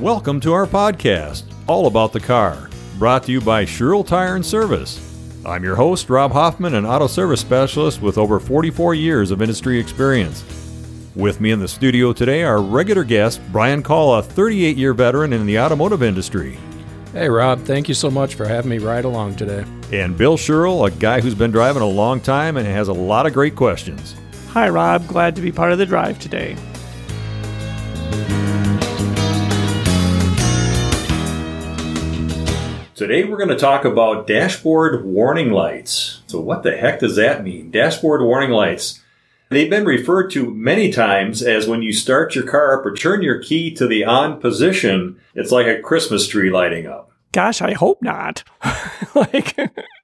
Welcome to our podcast, All About the Car, brought to you by Sherrill Tire and Service. I'm your host, Rob Hoffman, an auto service specialist with over 44 years of industry experience. With me in the studio today, our regular guest, Brian Call, a 38 year veteran in the automotive industry. Hey, Rob, thank you so much for having me ride along today. And Bill Sherrill, a guy who's been driving a long time and has a lot of great questions. Hi, Rob. Glad to be part of the drive today. Today we're going to talk about dashboard warning lights. So, what the heck does that mean? Dashboard warning lights. They've been referred to many times as when you start your car up or turn your key to the on position, it's like a Christmas tree lighting up. Gosh, I hope not. like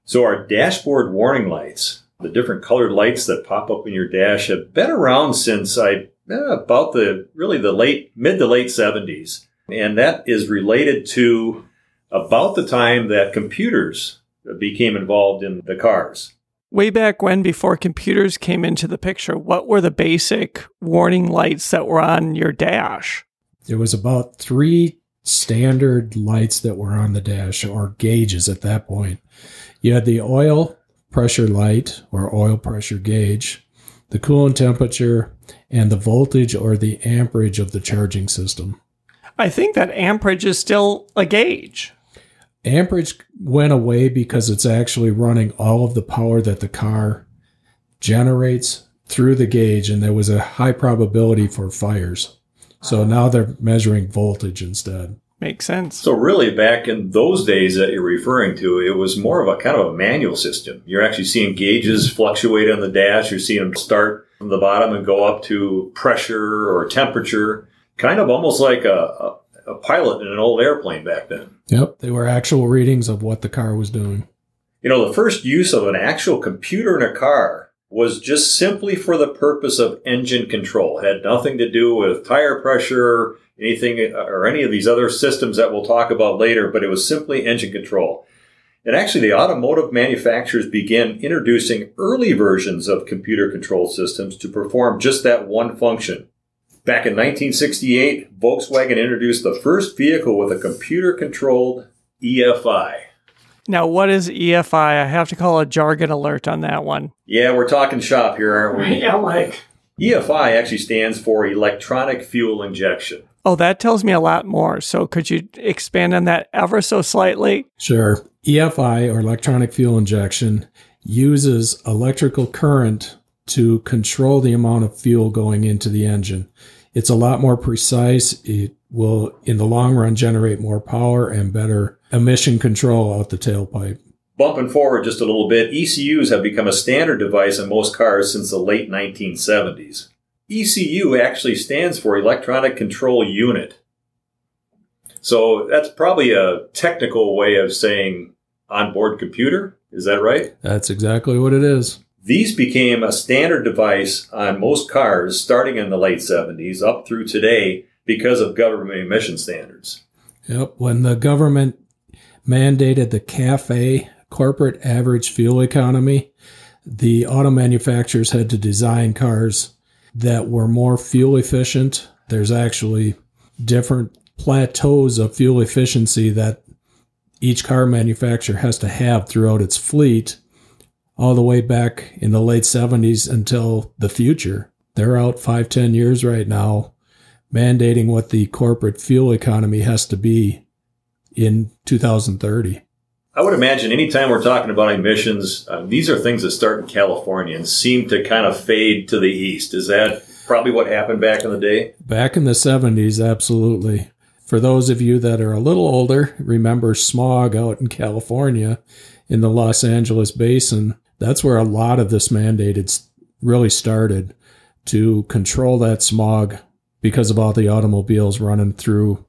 So, our dashboard warning lights, the different colored lights that pop up in your dash, have been around since I eh, about the really the late mid to late 70s. And that is related to about the time that computers became involved in the cars. way back when, before computers came into the picture, what were the basic warning lights that were on your dash? There was about three standard lights that were on the dash, or gauges at that point. You had the oil pressure light, or oil pressure gauge, the coolant temperature, and the voltage or the amperage of the charging system. I think that amperage is still a gauge. Amperage went away because it's actually running all of the power that the car generates through the gauge, and there was a high probability for fires. So now they're measuring voltage instead. Makes sense. So really back in those days that you're referring to, it was more of a kind of a manual system. You're actually seeing gauges fluctuate on the dash. You're seeing them start from the bottom and go up to pressure or temperature, kind of almost like a, a, pilot in an old airplane back then. Yep, they were actual readings of what the car was doing. You know, the first use of an actual computer in a car was just simply for the purpose of engine control. It had nothing to do with tire pressure, anything, uh, or any of these other systems that we'll talk about later, but it was simply engine control. And actually, the automotive manufacturers began introducing early versions of computer control systems to perform just that one function. Back in 1968, Volkswagen introduced the first vehicle with a computer controlled EFI. Now, what is EFI? I have to call a jargon alert on that one. Yeah, we're talking shop here, aren't we? I'm like, EFI actually stands for electronic fuel injection. oh, that tells me a lot more. So, could you expand on that ever so slightly? Sure. EFI, or electronic fuel injection, uses electrical current to control the amount of fuel going into the engine. It's a lot more precise. It will, in the long run, generate more power and better emission control out the tailpipe. Bumping forward just a little bit, ECUs have become a standard device in most cars since the late 1970s. ECU actually stands for Electronic Control Unit. So that's probably a technical way of saying onboard computer. Is that right? That's exactly what it is. These became a standard device on most cars starting in the late 70s up through today because of government emission standards. Yep. When the government mandated the CAFE, corporate average fuel economy, the auto manufacturers had to design cars that were more fuel efficient. There's actually different plateaus of fuel efficiency that each car manufacturer has to have throughout its fleet, all the way back in the late 70s until the future. They're out five, ten years right now, mandating what the corporate fuel economy has to be in 2030. I would imagine anytime we're talking about emissions, um, these are things that start in California and seem to kind of fade to the east. Is that probably what happened back in the day? Back in the 70s, absolutely. For those of you that are a little older, remember smog out in California in the Los Angeles basin. That's where a lot of this mandated really started to control that smog because of all the automobiles running through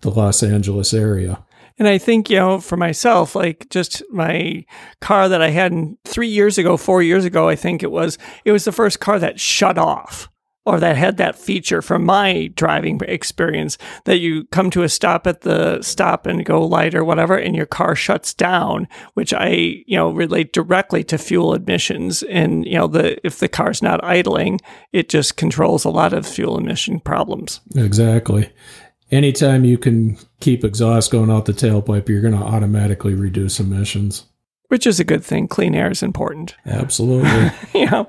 the Los Angeles area. And I think, you know, for myself, like just my car that I had in three years ago, four years ago, I think it was, it was the first car that shut off or that had that feature from my driving experience that you come to a stop at the stop and go light or whatever, and your car shuts down, which I, you know, relate directly to fuel emissions. And, you know, the, if the car's not idling, it just controls a lot of fuel emission problems. Exactly. anytime you can keep exhaust going out the tailpipe, you're going to automatically reduce emissions. Which is a good thing. Clean air is important. Absolutely. yeah.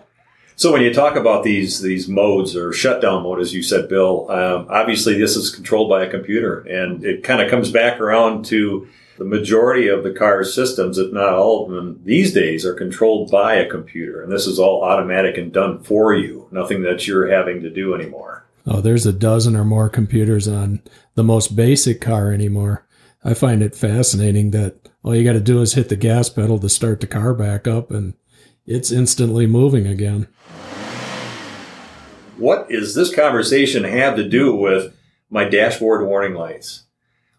So when you talk about these these modes or shutdown mode, as you said, Bill, um, obviously this is controlled by a computer, and it kind of comes back around to the majority of the car systems, if not all of them, these days are controlled by a computer, and this is all automatic and done for you. Nothing that you're having to do anymore. Oh, there's a dozen or more computers on the most basic car anymore. I find it fascinating that all you got to do is hit the gas pedal to start the car back up and it's instantly moving again. What does this conversation have to do with my dashboard warning lights?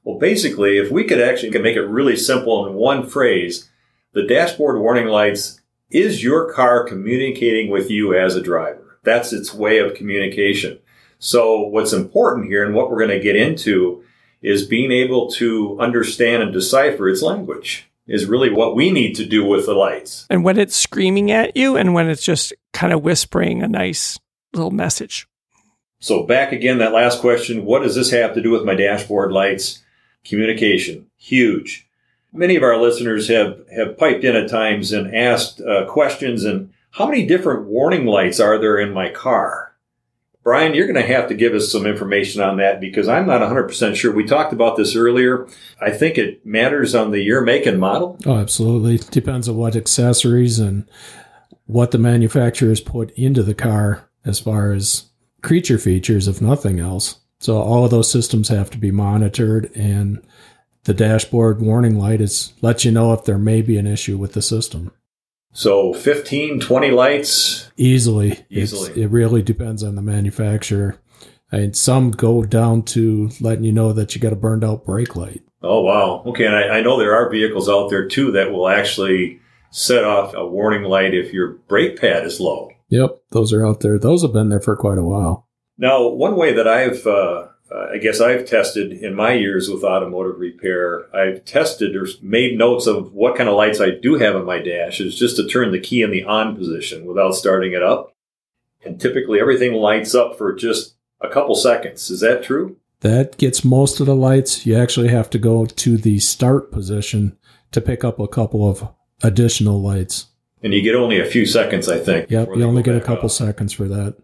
Well, basically, if we could actually make it really simple in one phrase, the dashboard warning lights is your car communicating with you as a driver. That's its way of communication. So what's important here and what we're going to get into is being able to understand and decipher its language is really what we need to do with the lights. And when it's screaming at you and when it's just kind of whispering a nice little message. So back again, that last question, what does this have to do with my dashboard lights? Communication, huge. Many of our listeners have, have piped in at times and asked uh, questions and how many different warning lights are there in my car? Brian, you're going to have to give us some information on that because I'm not 100% sure. We talked about this earlier. I think it matters on the year, make, and model. Oh, absolutely. Depends on what accessories and what the manufacturers put into the car as far as creature features, if nothing else. So all of those systems have to be monitored and the dashboard warning light is let you know if there may be an issue with the system. So 15, 20 lights? Easily. Easily. It's, it really depends on the manufacturer. And some go down to letting you know that you got a burned out brake light. Oh, wow. Okay. And I, I know there are vehicles out there too that will actually set off a warning light if your brake pad is low. Yep. Those are out there. Those have been there for quite a while. Now, one way that I've uh, uh, I guess I've tested in my years with automotive repair. I've tested or made notes of what kind of lights I do have in my dash is just to turn the key in the on position without starting it up. And typically everything lights up for just a couple seconds. Is that true? That gets most of the lights. You actually have to go to the start position to pick up a couple of additional lights. And you get only a few seconds, I think. Yep, you only get a couple seconds for that.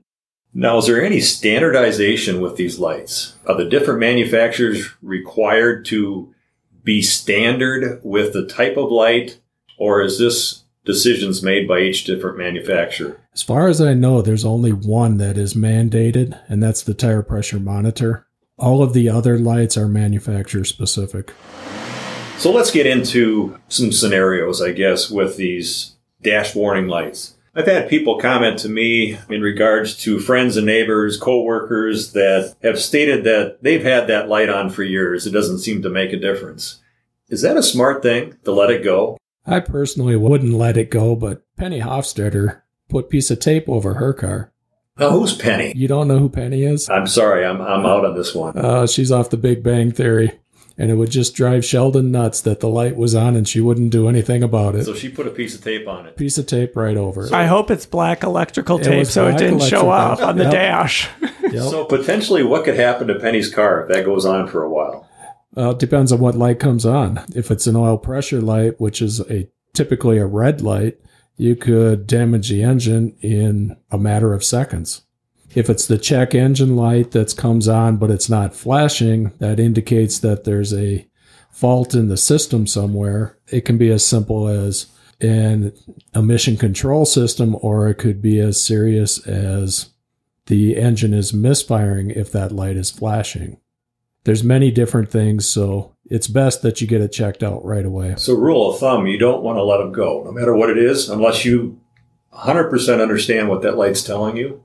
Now, is there any standardization with these lights? Are the different manufacturers required to be standard with the type of light, or is this decisions made by each different manufacturer? As far as I know, there's only one that is mandated, and that's the tire pressure monitor. All of the other lights are manufacturer specific. So let's get into some scenarios, I guess, with these dash warning lights. I've had people comment to me in regards to friends and neighbors, coworkers that have stated that they've had that light on for years. It doesn't seem to make a difference. Is that a smart thing to let it go? I personally wouldn't let it go, but Penny Hofstadter put piece of tape over her car. Now, who's Penny? You don't know who Penny is? I'm sorry, I'm, I'm out on this one. Uh, she's off the Big Bang Theory and it would just drive Sheldon nuts that the light was on and she wouldn't do anything about it. So she put a piece of tape on it. Piece of tape right over it. I hope it's black electrical tape so it didn't show up on the Yep. dash. Yep. So potentially, what could happen to Penny's car if that goes on for a while? Uh, it depends on what light comes on. If it's an oil pressure light, which is a typically a red light, you could damage the engine in a matter of seconds. If it's the check engine light that comes on but it's not flashing, that indicates that there's a fault in the system somewhere. It can be as simple as an emission control system, or it could be as serious as the engine is misfiring if that light is flashing. There's many different things, so it's best that you get it checked out right away. So, rule of thumb, you don't want to let them go, no matter what it is, unless you 100% understand what that light's telling you.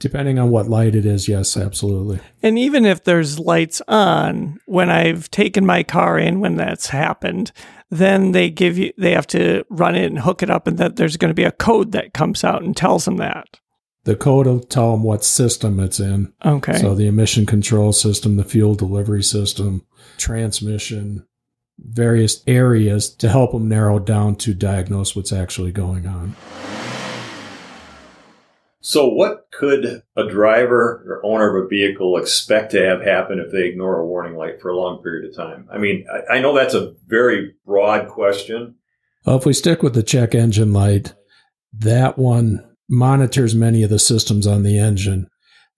Depending on what light it is, yes, absolutely. And even if there's lights on, when I've taken my car in, when that's happened, then they give you, they have to run it and hook it up, and that there's going to be a code that comes out and tells them that. The code will tell them what system it's in. Okay. So the emission control system, the fuel delivery system, transmission, various areas to help them narrow down to diagnose what's actually going on. So, what could a driver or owner of a vehicle expect to have happen if they ignore a warning light for a long period of time? I mean, I, know that's a very broad question. Well, if we stick with the check engine light, that one monitors many of the systems on the engine.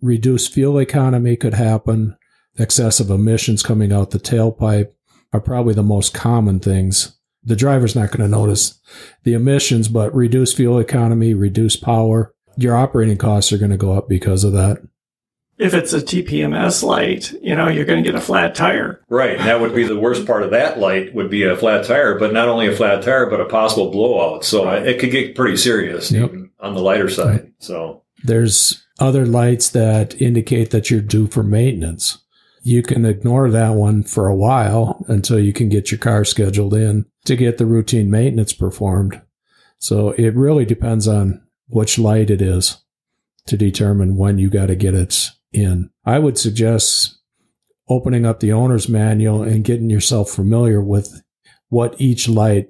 Reduced fuel economy could happen. Excessive emissions coming out the tailpipe are probably the most common things. The driver's not going to notice the emissions, but reduced fuel economy, reduced power, your operating costs are going to go up because of that. If it's a TPMS light, you know, you're going to get a flat tire. Right. And that would be the worst part of that light would be a flat tire, but not only a flat tire, but a possible blowout. So right. it could get pretty serious yep. on the lighter side. So there's other lights that indicate that you're due for maintenance. You can ignore that one for a while until you can get your car scheduled in to get the routine maintenance performed. So it really depends on which light it is to determine when you got to get it in. I would suggest opening up the owner's manual and getting yourself familiar with what each light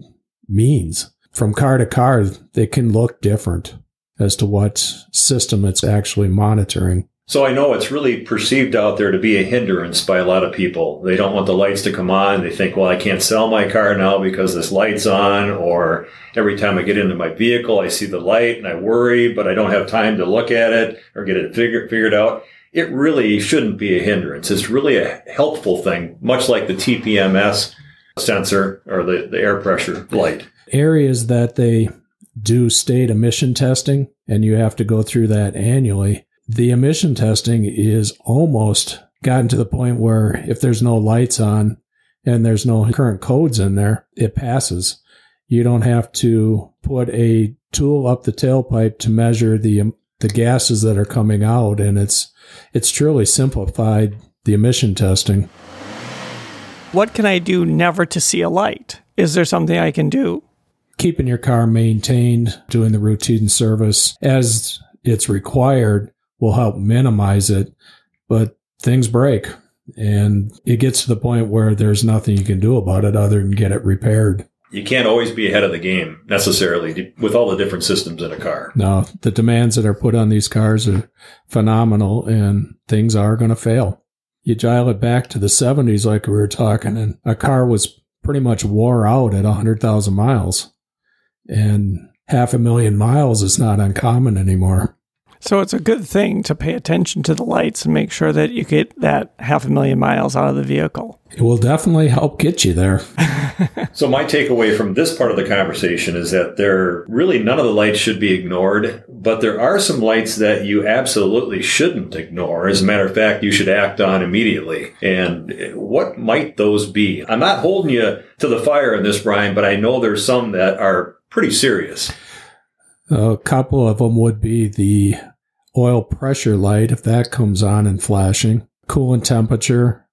means. From car to car, they can look different as to what system it's actually monitoring. So I know it's really perceived out there to be a hindrance by a lot of people. They don't want the lights to come on. They think, well, I can't sell my car now because this light's on, or every time I get into my vehicle, I see the light and I worry, but I don't have time to look at it or get it figured, figured out. It really shouldn't be a hindrance. It's really a helpful thing, much like the TPMS sensor or the, the air pressure light. Areas that they do state emission testing, and you have to go through that annually the emission testing is almost gotten to the point where if there's no lights on and there's no current codes in there, it passes. You don't have to put a tool up the tailpipe to measure the the gases that are coming out, and it's it's truly simplified the emission testing. What can I do never to see a light? Is there something I can do? Keeping your car maintained, doing the routine service as it's required will help minimize it. But things break and it gets to the point where there's nothing you can do about it other than get it repaired. You can't always be ahead of the game necessarily with all the different systems in a car. No, the demands that are put on these cars are phenomenal and things are going to fail. You dial it back to the 70s, like we were talking, and a car was pretty much wore out at 100,000 miles. And half a million miles is not uncommon anymore. So it's a good thing to pay attention to the lights and make sure that you get that half a million miles out of the vehicle. It will definitely help get you there. so my takeaway from this part of the conversation is that there really none of the lights should be ignored, but there are some lights that you absolutely shouldn't ignore. As a matter of fact, you should act on immediately. And what might those be? I'm not holding you to the fire in this, Brian, but I know there's some that are pretty serious. A couple of them would be the oil pressure light, if that comes on and flashing, coolant temperature,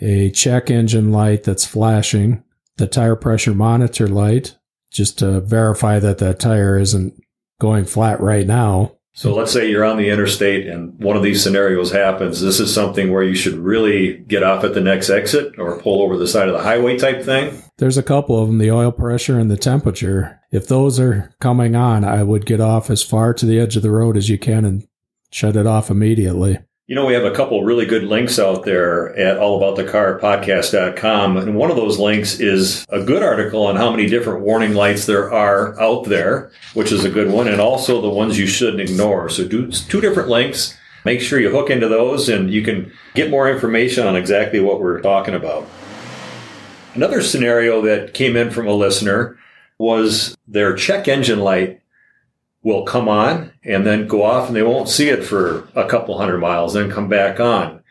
a check engine light that's flashing, the tire pressure monitor light, just to verify that that tire isn't going flat right now. So let's say you're on the interstate and one of these scenarios happens. This is something where you should really get off at the next exit or pull over the side of the highway type thing. There's a couple of them, the oil pressure and the temperature. If those are coming on, I would get off as far to the edge of the road as you can and shut it off immediately. You know, we have a couple really good links out there at allaboutthecarpodcast.com. And one of those links is a good article on how many different warning lights there are out there, which is a good one, and also the ones you shouldn't ignore. So do two different links. Make sure you hook into those and you can get more information on exactly what we're talking about. Another scenario that came in from a listener was their check engine light will come on and then go off and they won't see it for a couple hundred miles, then come back on.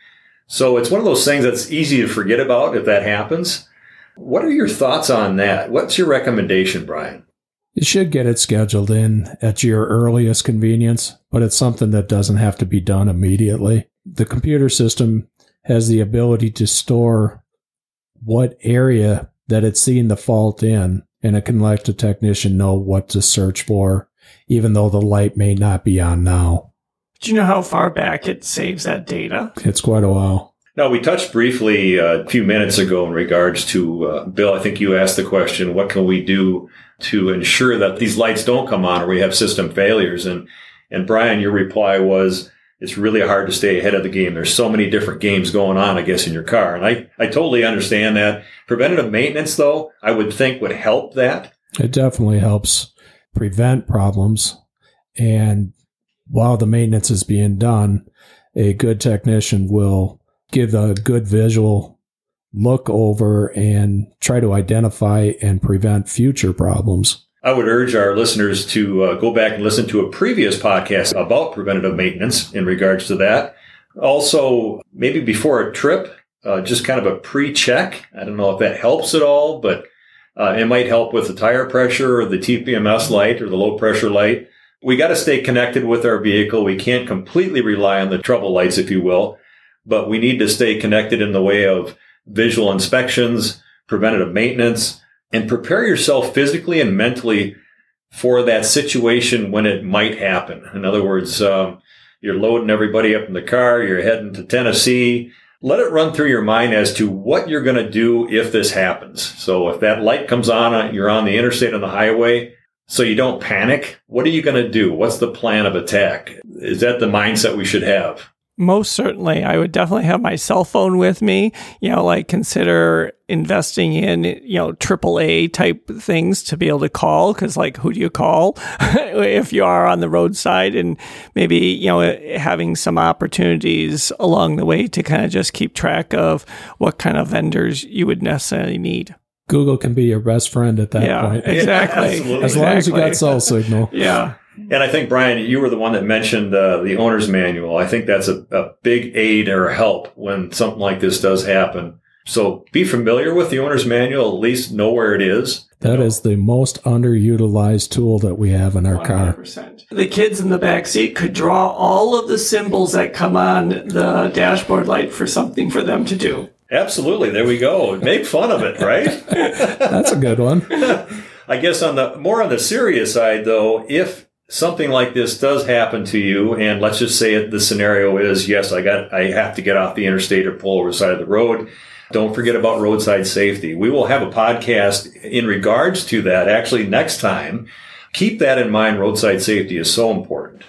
So it's one of those things that's easy to forget about if that happens. What are your thoughts on that? What's your recommendation, Brian? You should get it scheduled in at your earliest convenience, but it's something that doesn't have to be done immediately. The computer system has the ability to store what area that it's seen the fault in, and it can let the technician know what to search for even though the light may not be on now. Do you know how far back it saves that data? It's quite a while. Now, we touched briefly uh, a few minutes ago in regards to uh, Bill. I think you asked the question, what can we do to ensure that these lights don't come on or we have system failures? And And Brian, your reply was, it's really hard to stay ahead of the game. There's so many different games going on, I guess, in your car. And I, I totally understand that. Preventative maintenance, though, I would think would help that. It definitely helps prevent problems. And while the maintenance is being done, a good technician will give a good visual look over and try to identify and prevent future problems. I would urge our listeners to uh, go back and listen to a previous podcast about preventative maintenance in regards to that. Also, maybe before a trip, uh, just kind of a pre check. I don't know if that helps at all, but uh, it might help with the tire pressure or the TPMS light or the low pressure light. We got to stay connected with our vehicle. We can't completely rely on the trouble lights, if you will, but we need to stay connected in the way of visual inspections, preventative maintenance, and prepare yourself physically and mentally for that situation when it might happen. In other words, um, you're loading everybody up in the car, you're heading to Tennessee. Let it run through your mind as to what you're going to do if this happens. So if that light comes on, uh, you're on the interstate on the highway, so you don't panic. What are you going to do? What's the plan of attack? Is that the mindset we should have? Most certainly. I would definitely have my cell phone with me, you know, like consider investing in, you know, AAA type things to be able to call. Cause like, who do you call if you are on the roadside and maybe, you know, having some opportunities along the way to kind of just keep track of what kind of vendors you would necessarily need. Google can be your best friend at that yeah, point. Exactly. Yeah, as long as you got cell signal. yeah. And I think, Brian, you were the one that mentioned uh, the owner's manual. I think that's a, a big aid or help when something like this does happen. So be familiar with the owner's manual, at least know where it is. That is the most underutilized tool that we have in our 100%. car. The kids in the back seat could draw all of the symbols that come on the dashboard light for something for them to do. Absolutely. There we go. Make fun of it, right? That's a good one. I guess on the more on the serious side though, if something like this does happen to you, and let's just say it, the scenario is, yes, I got, I have to get off the interstate or pull over the side of the road. Don't forget about roadside safety. We will have a podcast in regards to that actually next time. Keep that in mind. Roadside safety is so important.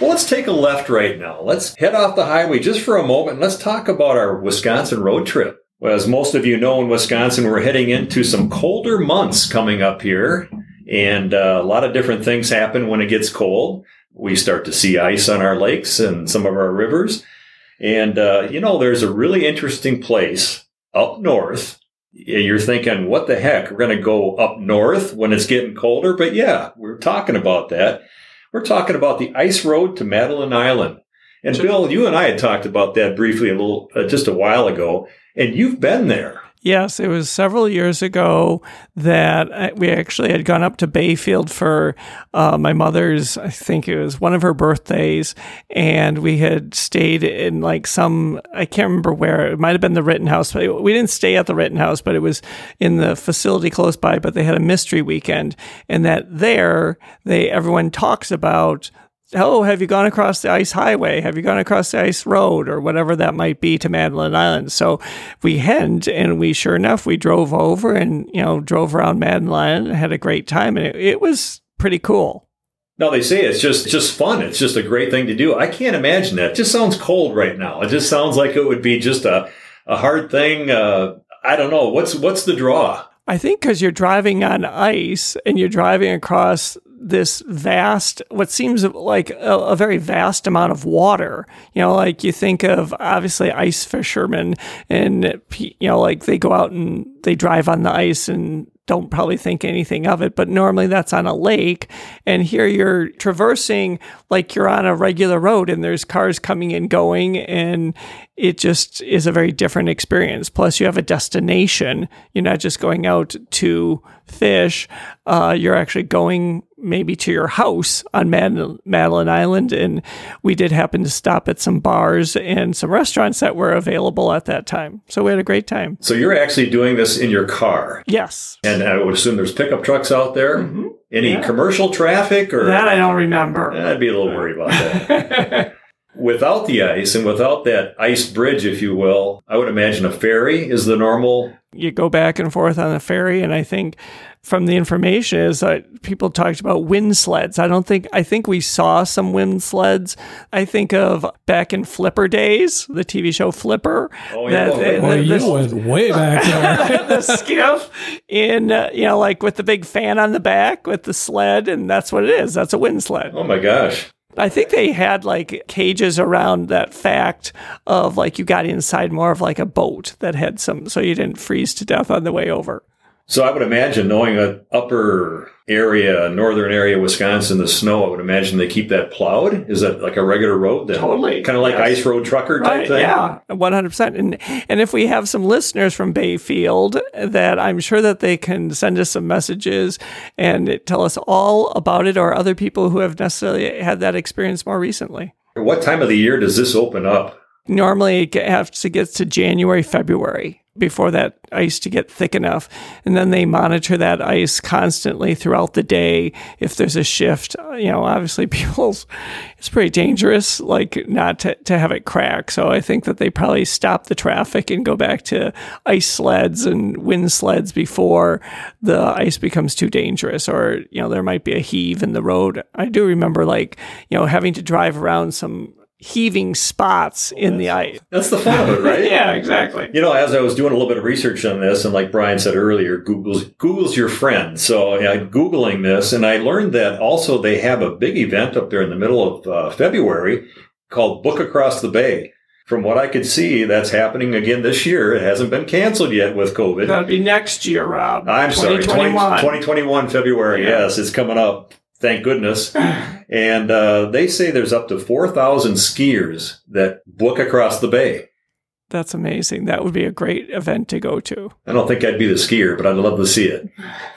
Well, let's take a left right now. Let's head off the highway just for a moment. Let's talk about our Wisconsin road trip. Well, as most of you know in Wisconsin, we're heading into some colder months coming up here. And uh, a lot of different things happen when it gets cold. We start to see ice on our lakes and some of our rivers. And, uh, you know, there's a really interesting place up north. You're thinking, what the heck? We're going to go up north when it's getting colder. But yeah, we're talking about that. We're talking about the ice road to Madeline Island. And Bill, you and I had talked about that briefly a little, uh, just a while ago, and you've been there. Yes, it was several years ago that we actually had gone up to Bayfield for uh, my mother's, I think it was one of her birthdays, and we had stayed in like some, I can't remember where, it might have been the Rittenhouse. But We didn't stay at the Rittenhouse, but it was in the facility close by, but they had a mystery weekend, and that there, they everyone talks about oh, have you gone across the ice highway? Have you gone across the ice road or whatever that might be to Madeline Island? So we hadn't, and we sure enough, we drove over and, you know, drove around Madeline Island and had a great time. And it, it was pretty cool. No, they say it's just just fun. It's just a great thing to do. I can't imagine that. It just sounds cold right now. It just sounds like it would be just a, a hard thing. Uh, I don't know. What's what's the draw? I think because you're driving on ice and you're driving across this vast, what seems like a, a, very vast amount of water. You know, like you think of obviously ice fishermen and, you know, like they go out and they drive on the ice and don't probably think anything of it, but normally that's on a lake. And here you're traversing like you're on a regular road and there's cars coming and going. And it just is a very different experience. Plus, you have a destination. You're not just going out to fish, uh, you're actually going maybe to your house on Mad- Madeline Island. And we did happen to stop at some bars and some restaurants that were available at that time. So we had a great time. So you're actually doing this in your car? Yes. And I would assume there's pickup trucks out there? Mm-hmm. Any yeah. commercial traffic or that I don't remember. I'd be a little worried about that. without the ice and without that ice bridge, if you will, I would imagine a ferry is the normal. You go back and forth on the ferry, and I think from the information is that people talked about wind sleds. I don't think I think we saw some wind sleds. I think of back in Flipper days, the TV show Flipper. Oh, yeah. Well, oh, you went way back there. the skiff in uh, you know like with the big fan on the back with the sled, and that's what it is. That's a wind sled. Oh my gosh. I think they had like cages around that fact of like you got inside more of like a boat that had some, so you didn't freeze to death on the way over. So I would imagine knowing an upper area, northern area, of Wisconsin, the snow, I would imagine they keep that plowed. Is that like a regular road? Then? Totally. Kind of like Yes. ice road trucker type Right, thing? yeah, one hundred percent. And and if we have some listeners from Bayfield, that I'm sure that they can send us some messages and tell us all about it, or other people who have necessarily had that experience more recently. What time of the year does this open up? Normally, it has to get to January, February before that ice to get thick enough, and then they monitor that ice constantly throughout the day. If there's a shift, you know, obviously people's it's pretty dangerous, like not to, to have it crack. So I think that they probably stop the traffic and go back to ice sleds and wind sleds before the ice becomes too dangerous, or you know, there might be a heave in the road. I do remember like you know having to drive around some heaving spots in the ice. That's the fun of it, right? Yeah, exactly. You know, as I was doing a little bit of research on this, and like Brian said earlier, Google's Google's your friend. So yeah, I'm googling this, and I learned that also they have a big event up there in the middle of uh, February called Book Across the Bay. From what I could see, that's happening again this year. It hasn't been canceled yet with COVID. That'll be next year, Rob. I'm sorry, 20, 2021. 2021 February. Yeah. Yes, it's coming up. Thank goodness. and uh, they say there's up to 4,000 skiers that book across the bay. That's amazing. That would be a great event to go to. I don't think I'd be the skier, but I'd love to see it.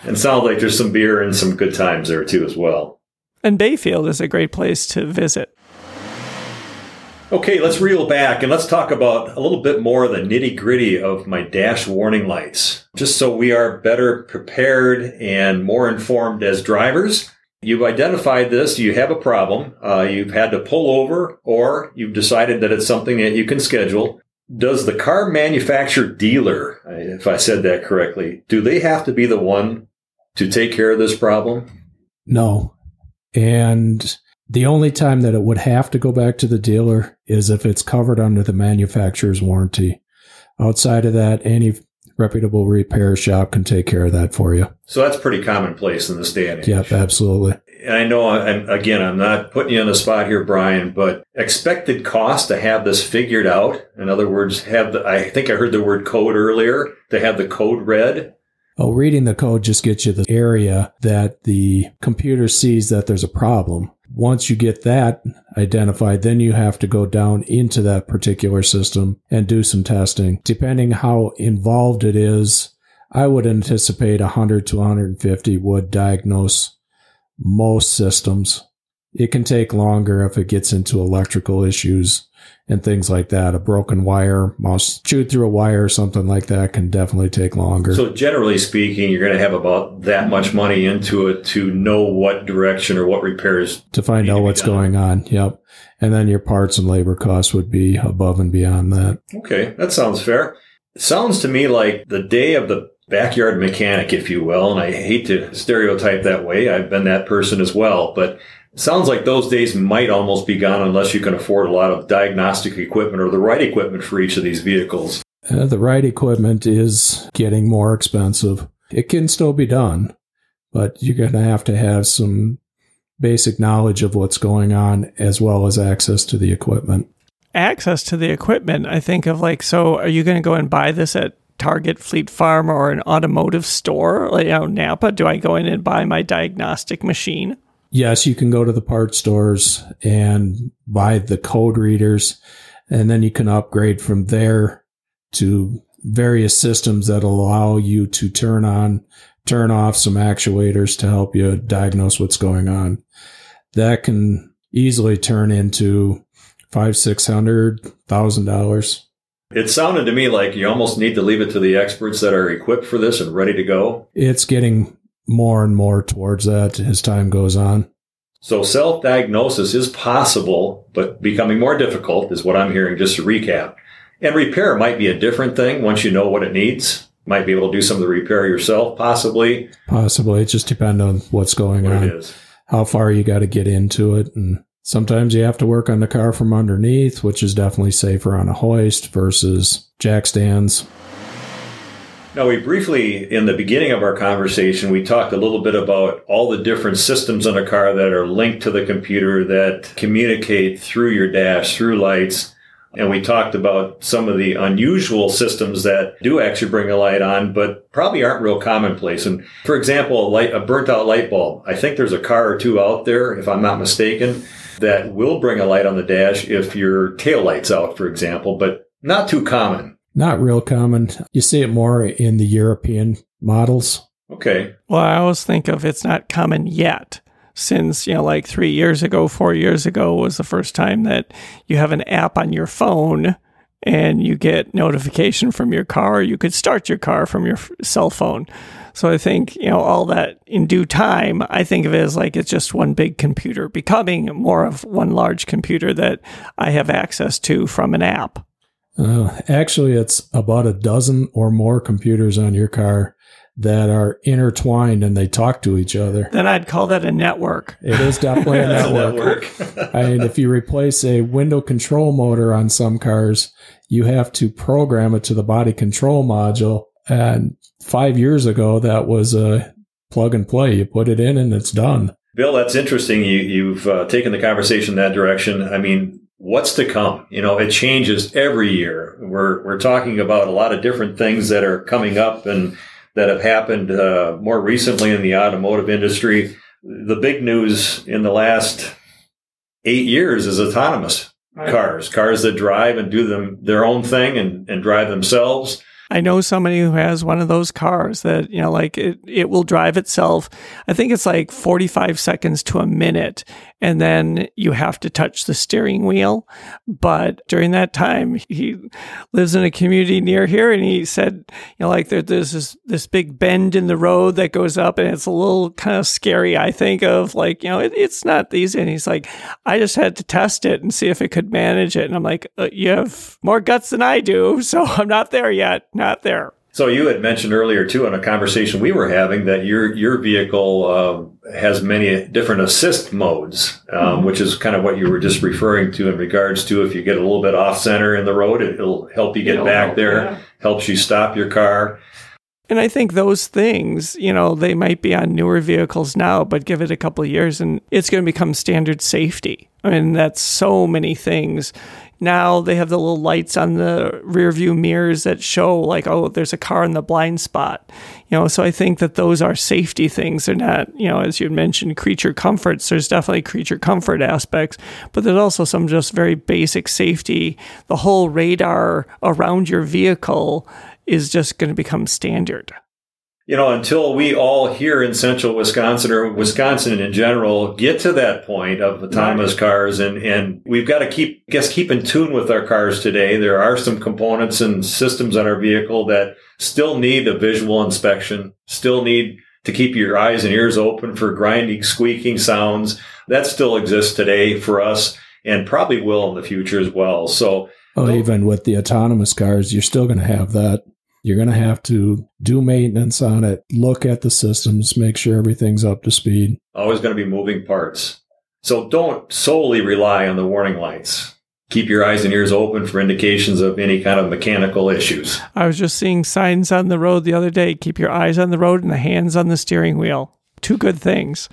And it sounds like there's some beer and some good times there too as well. And Bayfield is a great place to visit. Okay, let's reel back and let's talk about a little bit more of the nitty gritty of my dash warning lights, just so we are better prepared and more informed as drivers. You've identified this, you have a problem, uh, you've had to pull over, or you've decided that it's something that you can schedule. Does the car manufacturer dealer, if I said that correctly, do they have to be the one to take care of this problem? No. And the only time that it would have to go back to the dealer is if it's covered under the manufacturer's warranty. Outside of that, any reputable repair shop can take care of that for you. So that's pretty commonplace in this day and age. Yep, absolutely. And I know, I'm, again, I'm not putting you on the spot here, Brian, but expected cost to have this figured out. In other words, have the, I think I heard the word code earlier, to have the code read. Oh, reading the code just gets you the area that the computer sees that there's a problem. Once you get that identified, then you have to go down into that particular system and do some testing. Depending how involved it is, I would anticipate 100 to 150 would diagnose most systems. It can take longer if it gets into electrical issues and things like that. A broken wire, mouse chewed through a wire or something like that can definitely take longer. So generally speaking, you're going to have about that much money into it to know what direction or what repairs. to find need to out what's done. going on. Yep. And then your parts and labor costs would be above and beyond that. Okay, that sounds fair. It sounds to me like the day of the backyard mechanic, if you will, and I hate to stereotype that way. I've been that person as well, but sounds like those days might almost be gone unless you can afford a lot of diagnostic equipment or the right equipment for each of these vehicles. Uh, the right equipment is getting more expensive. It can still be done, but you're going to have to have some basic knowledge of what's going on as well as access to the equipment. Access to the equipment, I think of like, so are you going to go and buy this at Target, Fleet Farm, or an automotive store, like you know, Napa? Do I go in and buy my diagnostic machine? Yes, you can go to the part stores and buy the code readers, and then you can upgrade from there to various systems that allow you to turn on, turn off some actuators to help you diagnose what's going on. That can easily turn into five, six hundred thousand dollars. It sounded to me like you almost need to leave it to the experts that are equipped for this and ready to go. It's getting more and more towards that as time goes on. So self diagnosis is possible, but becoming more difficult is what I'm hearing, just to recap. And repair might be a different thing once you know what it needs. Might be able to do some of the repair yourself, possibly. Possibly. It just depends on what's going What on, it is. how far you got to get into it. And sometimes you have to work on the car from underneath, which is definitely safer on a hoist versus jack stands. Now, we briefly, in the beginning of our conversation, we talked a little bit about all the different systems in a car that are linked to the computer that communicate through your dash, through lights. And we talked about some of the unusual systems that do actually bring a light on, but probably aren't real commonplace. And for example, a light, a burnt out light bulb. I think there's a car or two out there, if I'm not mistaken, that will bring a light on the dash if your tail light's out, for example, but not too common. Not real common. You see it more in the European models. Okay. Well, I always think of it's not common yet, since, you know, like three years ago, four years ago was the first time that you have an app on your phone and you get notification from your car. You could start your car from your f- cell phone. So I think, you know, all that in due time, I think of it as like it's just one big computer becoming more of one large computer that I have access to from an app. Uh, actually, it's about a dozen or more computers on your car that are intertwined and they talk to each other. Then I'd call that a network. It is definitely a That's a network. network. I mean, if you replace a window control motor on some cars, you have to program it to the body control module. And five years ago, that was a plug and play. You put it in and it's done. Bill, that's interesting. You, you've uh, taken the conversation that direction. I mean, what's to come? You know, it changes every year. We're we're talking about a lot of different things that are coming up and that have happened uh, more recently in the automotive industry. The big news in the last eight years is autonomous cars, cars that drive and do them their own thing and, and drive themselves. I know somebody who has one of those cars that, you know, like it, it will drive itself. I think it's like 45 seconds to a minute. And then you have to touch the steering wheel. But during that time, he lives in a community near here. And he said, you know, like there, there's this, this big bend in the road that goes up and it's a little kind of scary. I think of like, you know, it, it's not easy. And he's like, I just had to test it and see if it could manage it. And I'm like, uh, you have more guts than I do. So I'm not there yet. Not there. So you had mentioned earlier too in a conversation we were having that your your vehicle uh, has many different assist modes, um, which is kind of what you were just referring to in regards to if you get a little bit off center in the road, it, will help you get It'll back help, there, yeah. helps you stop your car. And I think those things, you know, they might be on newer vehicles now, but give it a couple of years and it's going to become standard safety. I mean, that's so many things. Now they have the little lights on the rear view mirrors that show like, oh, there's a car in the blind spot. You know, so I think that those are safety things. They're not, you know, as you mentioned, creature comforts. There's definitely creature comfort aspects, but there's also some just very basic safety. The whole radar around your vehicle is just going to become standard. You know, until we all here in central Wisconsin or Wisconsin in general get to that point of autonomous cars and, and we've got to keep, I guess, keep in tune with our cars today. There are some components and systems on our vehicle that still need a visual inspection, still need to keep your eyes and ears open for grinding, squeaking sounds. That still exists today for us and probably will in the future as well. So Oh, even with the autonomous cars, you're still going to have that. You're going to have to do maintenance on it, look at the systems, make sure everything's up to speed. always going to be moving parts. So don't solely rely on the warning lights. Keep your eyes and ears open for indications of any kind of mechanical issues. I was just seeing signs on the road the other day keep your eyes on the road and the hands on the steering wheel. Two good things.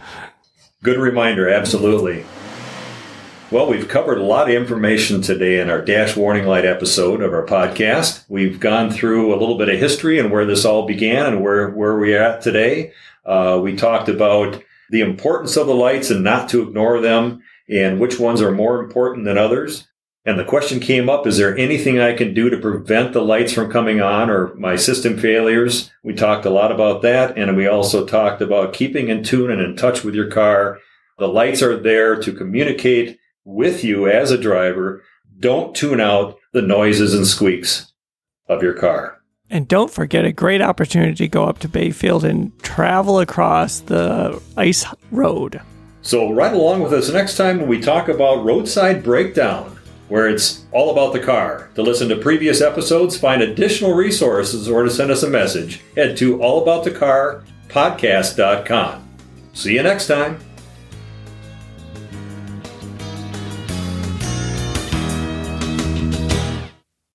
Good reminder, absolutely. Well, we've covered a lot of information today in our dash warning light episode of our podcast. We've gone through a little bit of history and where this all began and where, where we're at today. Uh, we talked about the importance of the lights and not to ignore them and which ones are more important than others. And the question came up, is there anything I can do to prevent the lights from coming on or my system failures? We talked a lot about that. And we also talked about keeping in tune and in touch with your car. The lights are there to communicate with you as a driver. Don't tune out the noises and squeaks of your car. And don't forget a great opportunity to go up to Bayfield and travel across the ice road. So, ride along with us next time when we talk about roadside breakdown, where it's all about the car. To listen to previous episodes, find additional resources, or to send us a message, head to allaboutthecarpodcast.com. See you next time.